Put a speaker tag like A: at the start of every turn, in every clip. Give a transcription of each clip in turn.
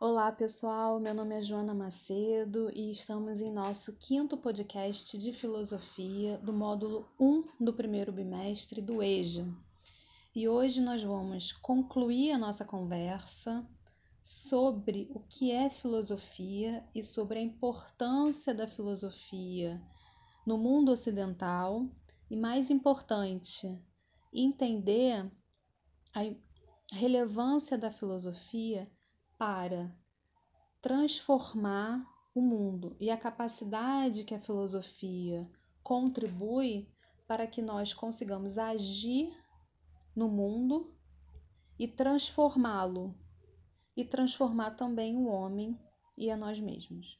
A: Olá, pessoal. Meu nome é Joana Macedo e estamos em nosso quinto podcast de filosofia do módulo 1 do primeiro bimestre do EJA. E hoje nós vamos concluir a nossa conversa sobre o que é filosofia e sobre a importância da filosofia no mundo ocidental e, mais importante, entender a relevância da filosofia para transformar o mundo e a capacidade que a filosofia contribui para que nós consigamos agir no mundo e transformá-lo e transformar também o homem e a nós mesmos.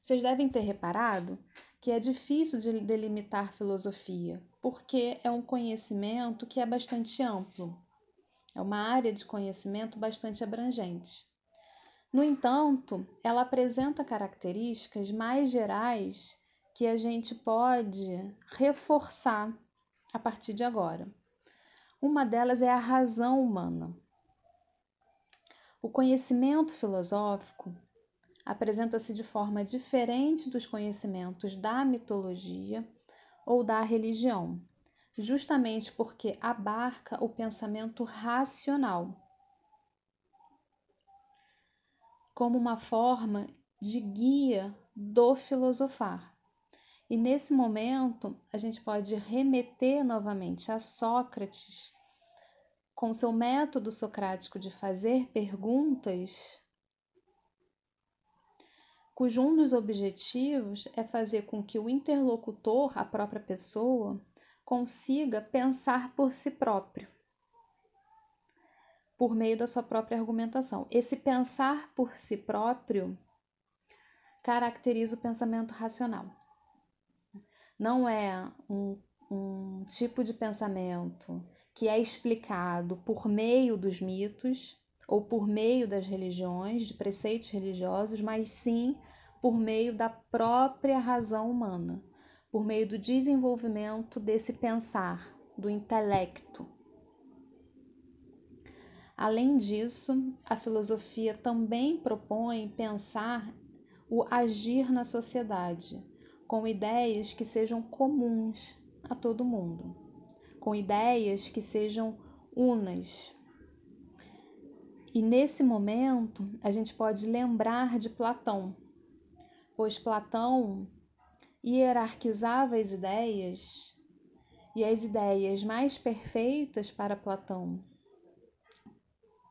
A: Vocês devem ter reparado que é difícil de delimitar filosofia, porque é um conhecimento que é bastante amplo. É uma área de conhecimento bastante abrangente. No entanto, ela apresenta características mais gerais que a gente pode reforçar a partir de agora. Uma delas é a razão humana. O conhecimento filosófico apresenta-se de forma diferente dos conhecimentos da mitologia ou da religião justamente porque abarca o pensamento racional como uma forma de guia do filosofar. E nesse momento, a gente pode remeter novamente a Sócrates, com seu método socrático de fazer perguntas, cujo um dos objetivos é fazer com que o interlocutor, a própria pessoa, consiga pensar por si próprio, por meio da sua própria argumentação. Esse pensar por si próprio caracteriza o pensamento racional. Não é um, um tipo de pensamento que é explicado por meio dos mitos ou por meio das religiões, de preceitos religiosos, mas sim por meio da própria razão humana por meio do desenvolvimento desse pensar, do intelecto. Além disso, a filosofia também propõe pensar o agir na sociedade, com ideias que sejam comuns a todo mundo, com ideias que sejam unas. E nesse momento, a gente pode lembrar de Platão, pois Platão hierarquizava as ideias e as ideias mais perfeitas para Platão,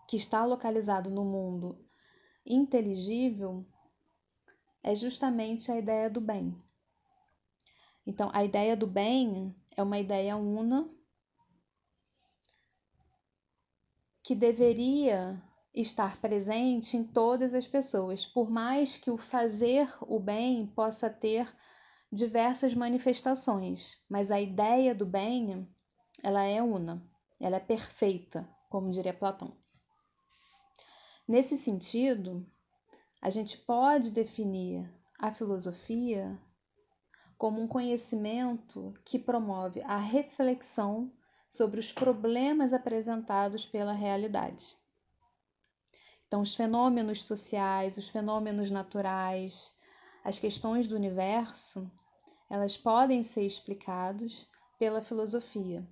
A: que está localizado no mundo inteligível, é justamente a ideia do bem. Então, a ideia do bem é uma ideia una que deveria estar presente em todas as pessoas, por mais que o fazer o bem possa ter diversas manifestações, mas a ideia do bem, ela é una, ela é perfeita, como diria Platão. Nesse sentido, a gente pode definir a filosofia como um conhecimento que promove a reflexão sobre os problemas apresentados pela realidade. Então, os fenômenos sociais, os fenômenos naturais, as questões do universo, elas podem ser explicados pela filosofia.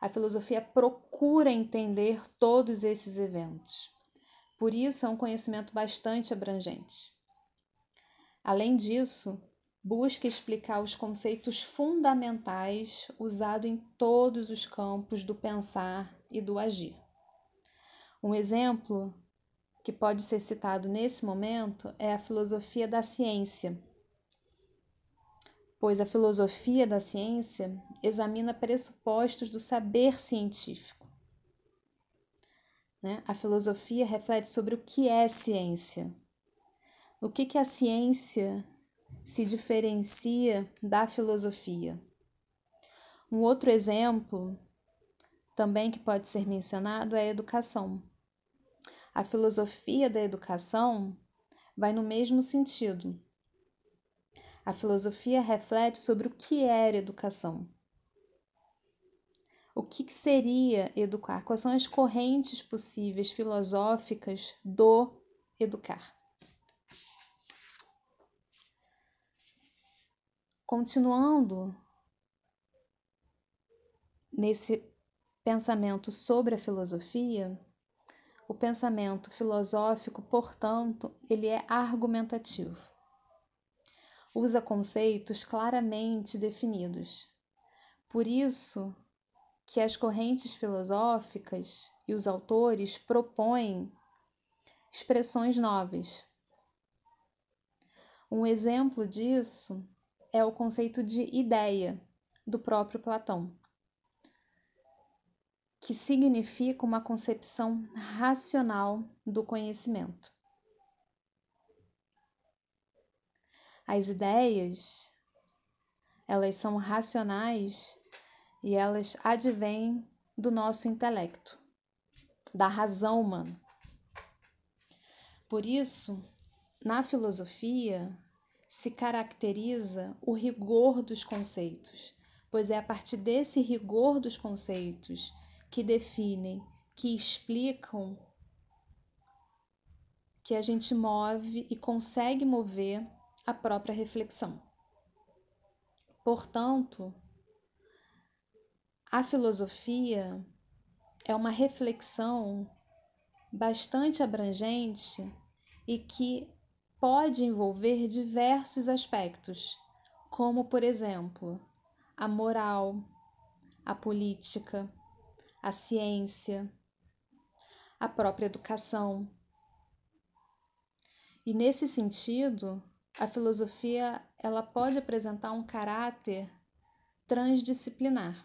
A: A filosofia procura entender todos esses eventos. Por isso, é um conhecimento bastante abrangente. Além disso, busca explicar os conceitos fundamentais usados em todos os campos do pensar e do agir. Um exemplo que pode ser citado nesse momento é a filosofia da ciência, pois a filosofia da ciência examina pressupostos do saber científico. Né? A filosofia reflete sobre o que é ciência, o que, que a ciência se diferencia da filosofia. Um outro exemplo também que pode ser mencionado é a educação. A filosofia da educação vai no mesmo sentido a filosofia reflete sobre o que era educação. O que seria educar? Quais são as correntes possíveis filosóficas do educar. Continuando nesse pensamento sobre a filosofia, o pensamento filosófico, portanto, ele é argumentativo. Usa conceitos claramente definidos. Por isso que as correntes filosóficas e os autores propõem expressões novas. Um exemplo disso é o conceito de ideia do próprio Platão, que significa uma concepção racional do conhecimento. As ideias, elas são racionais e elas advêm do nosso intelecto, da razão humana. Por isso, na filosofia, se caracteriza o rigor dos conceitos, pois é a partir desse rigor dos conceitos que definem, que explicam, que a gente move e consegue mover a própria reflexão. Portanto, a filosofia é uma reflexão bastante abrangente e que pode envolver diversos aspectos, como, por exemplo, a moral, a política, a ciência, a própria educação. E nesse sentido, a filosofia ela pode apresentar um caráter transdisciplinar.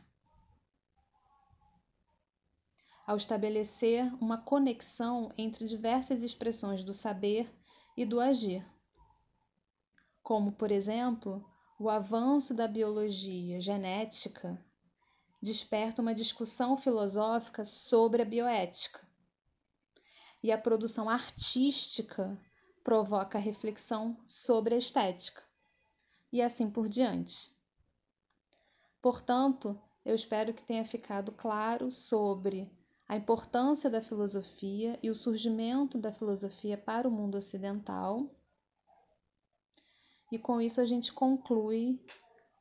A: Ao estabelecer uma conexão entre diversas expressões do saber e do agir. Como, por exemplo, o avanço da biologia genética desperta uma discussão filosófica sobre a bioética. E a produção artística provoca reflexão sobre a estética. E assim por diante. Portanto, eu espero que tenha ficado claro sobre a importância da filosofia e o surgimento da filosofia para o mundo ocidental. E com isso a gente conclui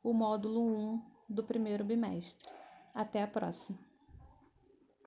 A: o módulo 1 do primeiro bimestre. Até a próxima!